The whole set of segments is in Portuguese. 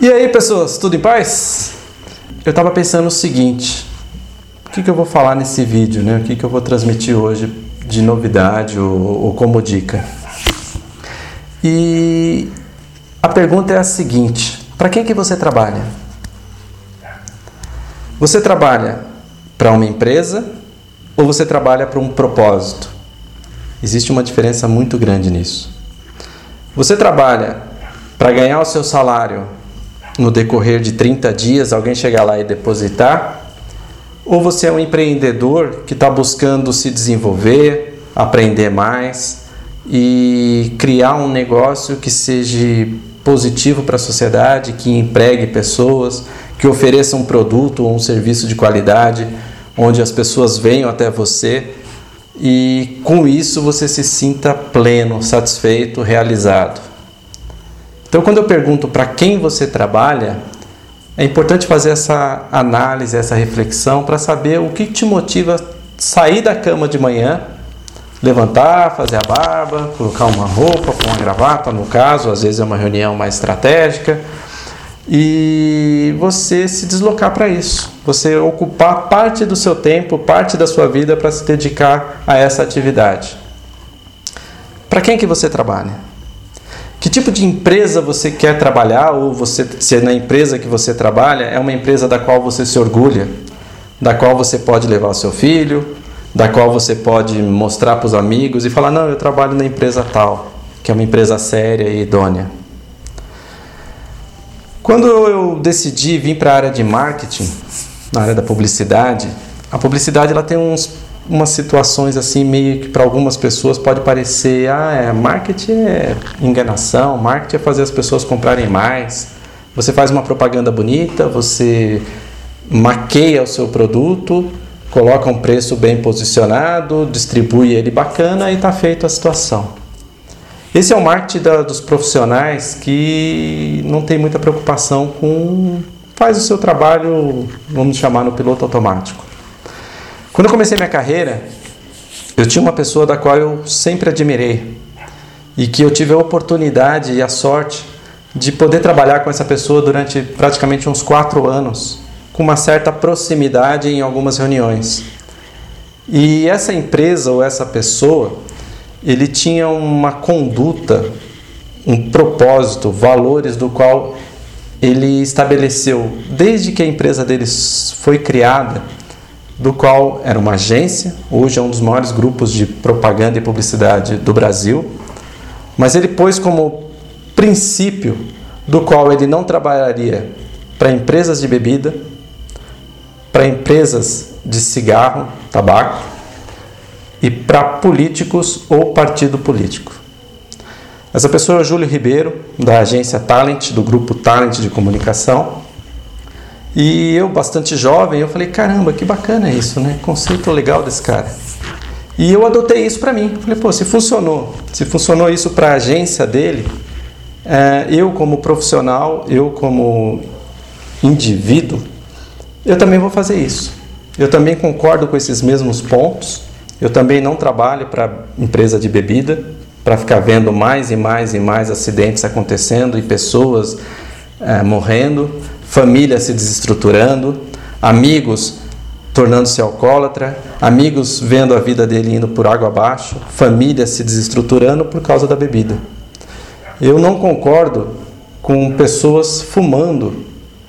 E aí, pessoas, tudo em paz? Eu estava pensando o seguinte: o que, que, eu vou falar nesse vídeo, né? O que, que eu vou transmitir hoje de novidade ou, ou como dica? E a pergunta é a seguinte: para quem que você trabalha? Você trabalha para uma empresa ou você trabalha para um propósito? Existe uma diferença muito grande nisso. Você trabalha para ganhar o seu salário no decorrer de 30 dias alguém chegar lá e depositar? Ou você é um empreendedor que está buscando se desenvolver, aprender mais e criar um negócio que seja positivo para a sociedade, que empregue pessoas, que ofereça um produto ou um serviço de qualidade, onde as pessoas venham até você e com isso você se sinta pleno, satisfeito, realizado. Então, quando eu pergunto para quem você trabalha, é importante fazer essa análise, essa reflexão para saber o que te motiva sair da cama de manhã, levantar, fazer a barba, colocar uma roupa, com uma gravata, no caso, às vezes é uma reunião mais estratégica, e você se deslocar para isso. Você ocupar parte do seu tempo, parte da sua vida para se dedicar a essa atividade. Para quem que você trabalha? Que tipo de empresa você quer trabalhar ou você se é na empresa que você trabalha é uma empresa da qual você se orgulha, da qual você pode levar o seu filho, da qual você pode mostrar para os amigos e falar não, eu trabalho na empresa tal, que é uma empresa séria e idônea. Quando eu decidi vir para a área de marketing, na área da publicidade, a publicidade ela tem uns umas situações assim meio que para algumas pessoas pode parecer ah é, marketing é enganação marketing é fazer as pessoas comprarem mais. Você faz uma propaganda bonita você maqueia o seu produto coloca um preço bem posicionado distribui ele bacana e está feita a situação. Esse é o marketing da, dos profissionais que não tem muita preocupação com faz o seu trabalho vamos chamar no piloto automático quando eu comecei minha carreira, eu tinha uma pessoa da qual eu sempre admirei e que eu tive a oportunidade e a sorte de poder trabalhar com essa pessoa durante praticamente uns quatro anos, com uma certa proximidade em algumas reuniões. E essa empresa ou essa pessoa, ele tinha uma conduta, um propósito, valores do qual ele estabeleceu desde que a empresa deles foi criada do qual era uma agência, hoje é um dos maiores grupos de propaganda e publicidade do Brasil, mas ele pôs como princípio do qual ele não trabalharia para empresas de bebida, para empresas de cigarro, tabaco e para políticos ou partido político. Essa pessoa é o Júlio Ribeiro, da agência Talent, do grupo Talent de comunicação, e eu, bastante jovem, eu falei, caramba, que bacana isso, né? Conceito legal desse cara. E eu adotei isso para mim. Falei, pô, se funcionou, se funcionou isso para a agência dele, é, eu como profissional, eu como indivíduo, eu também vou fazer isso. Eu também concordo com esses mesmos pontos. Eu também não trabalho para empresa de bebida para ficar vendo mais e mais e mais acidentes acontecendo e pessoas é, morrendo família se desestruturando, amigos tornando-se alcoólatra, amigos vendo a vida dele indo por água abaixo, família se desestruturando por causa da bebida. Eu não concordo com pessoas fumando.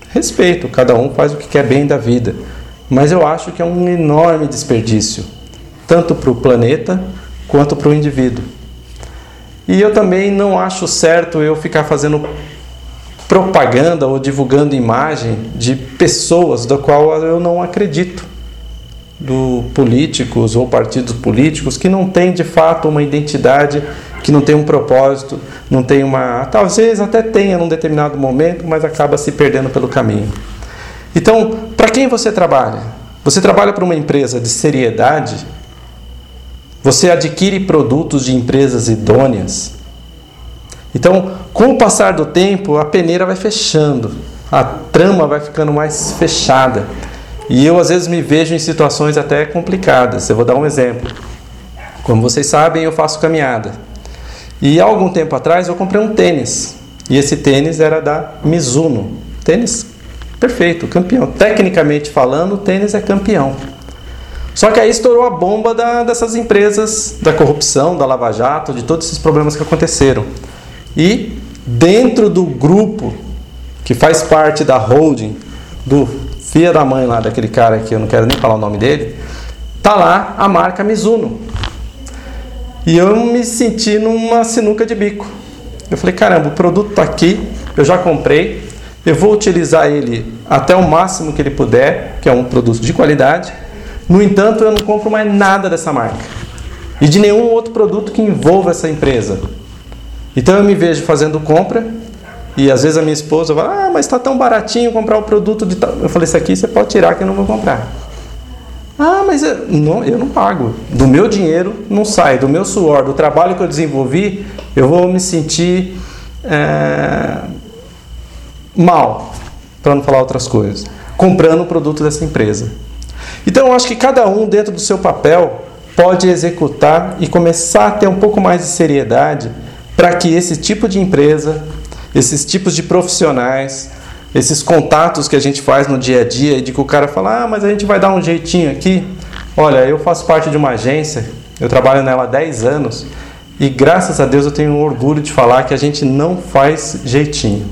Respeito, cada um faz o que quer bem da vida, mas eu acho que é um enorme desperdício, tanto para o planeta quanto para o indivíduo. E eu também não acho certo eu ficar fazendo propaganda ou divulgando imagem de pessoas da qual eu não acredito, do políticos ou partidos políticos que não têm de fato uma identidade, que não tem um propósito, não tem uma, talvez até tenha num determinado momento, mas acaba se perdendo pelo caminho. Então, para quem você trabalha? Você trabalha para uma empresa de seriedade? Você adquire produtos de empresas idôneas? Então, com o passar do tempo, a peneira vai fechando, a trama vai ficando mais fechada. E eu às vezes me vejo em situações até complicadas. Eu vou dar um exemplo. Como vocês sabem, eu faço caminhada. E há algum tempo atrás eu comprei um tênis. E esse tênis era da Mizuno. Tênis perfeito, campeão. Tecnicamente falando, o tênis é campeão. Só que aí estourou a bomba da, dessas empresas, da corrupção, da Lava Jato, de todos esses problemas que aconteceram. E dentro do grupo que faz parte da holding do filha da mãe lá daquele cara que eu não quero nem falar o nome dele, tá lá a marca Mizuno. E eu me senti numa sinuca de bico. Eu falei, caramba, o produto está aqui, eu já comprei, eu vou utilizar ele até o máximo que ele puder, que é um produto de qualidade. No entanto, eu não compro mais nada dessa marca e de nenhum outro produto que envolva essa empresa. Então eu me vejo fazendo compra e às vezes a minha esposa fala: Ah, mas está tão baratinho comprar o produto de tal. Eu falei: Isso aqui você pode tirar que eu não vou comprar. Ah, mas eu não, eu não pago. Do meu dinheiro não sai, do meu suor, do trabalho que eu desenvolvi, eu vou me sentir é, mal, para não falar outras coisas, comprando o produto dessa empresa. Então eu acho que cada um, dentro do seu papel, pode executar e começar a ter um pouco mais de seriedade para que esse tipo de empresa, esses tipos de profissionais, esses contatos que a gente faz no dia a dia, de que o cara fala, ah, mas a gente vai dar um jeitinho aqui. Olha, eu faço parte de uma agência, eu trabalho nela há 10 anos e graças a Deus eu tenho orgulho de falar que a gente não faz jeitinho.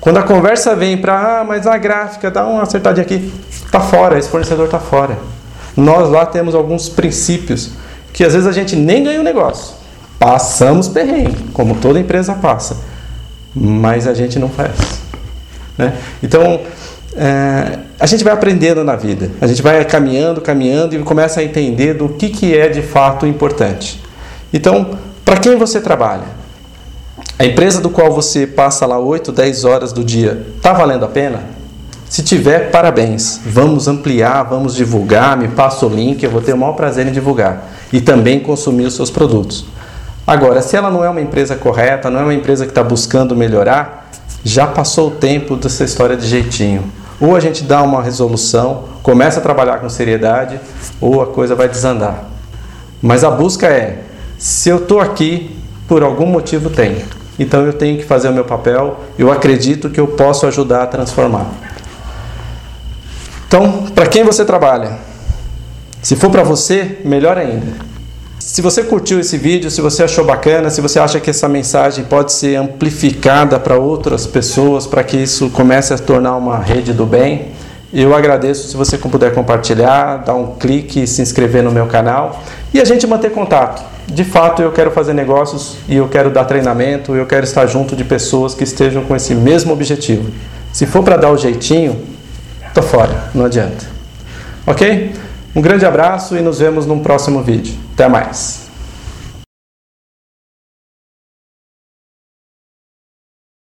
Quando a conversa vem para, ah, mas a gráfica, dá uma acertadinha aqui, tá fora, esse fornecedor tá fora. Nós lá temos alguns princípios que às vezes a gente nem ganha o negócio. Passamos perrengue, como toda empresa passa, mas a gente não faz. Né? Então, é, a gente vai aprendendo na vida, a gente vai caminhando, caminhando e começa a entender do que, que é de fato importante. Então, para quem você trabalha? A empresa do qual você passa lá 8, 10 horas do dia, está valendo a pena? Se tiver, parabéns. Vamos ampliar, vamos divulgar, me passa o link, eu vou ter o maior prazer em divulgar. E também consumir os seus produtos. Agora, se ela não é uma empresa correta, não é uma empresa que está buscando melhorar, já passou o tempo dessa história de jeitinho. Ou a gente dá uma resolução, começa a trabalhar com seriedade, ou a coisa vai desandar. Mas a busca é: se eu estou aqui, por algum motivo tem. Então eu tenho que fazer o meu papel, eu acredito que eu posso ajudar a transformar. Então, para quem você trabalha? Se for para você, melhor ainda. Se você curtiu esse vídeo, se você achou bacana, se você acha que essa mensagem pode ser amplificada para outras pessoas, para que isso comece a tornar uma rede do bem, eu agradeço se você puder compartilhar, dar um clique se inscrever no meu canal e a gente manter contato. De fato, eu quero fazer negócios e eu quero dar treinamento, eu quero estar junto de pessoas que estejam com esse mesmo objetivo. Se for para dar o jeitinho, tô fora, não adianta. Ok? Um grande abraço e nos vemos num próximo vídeo. Até mais!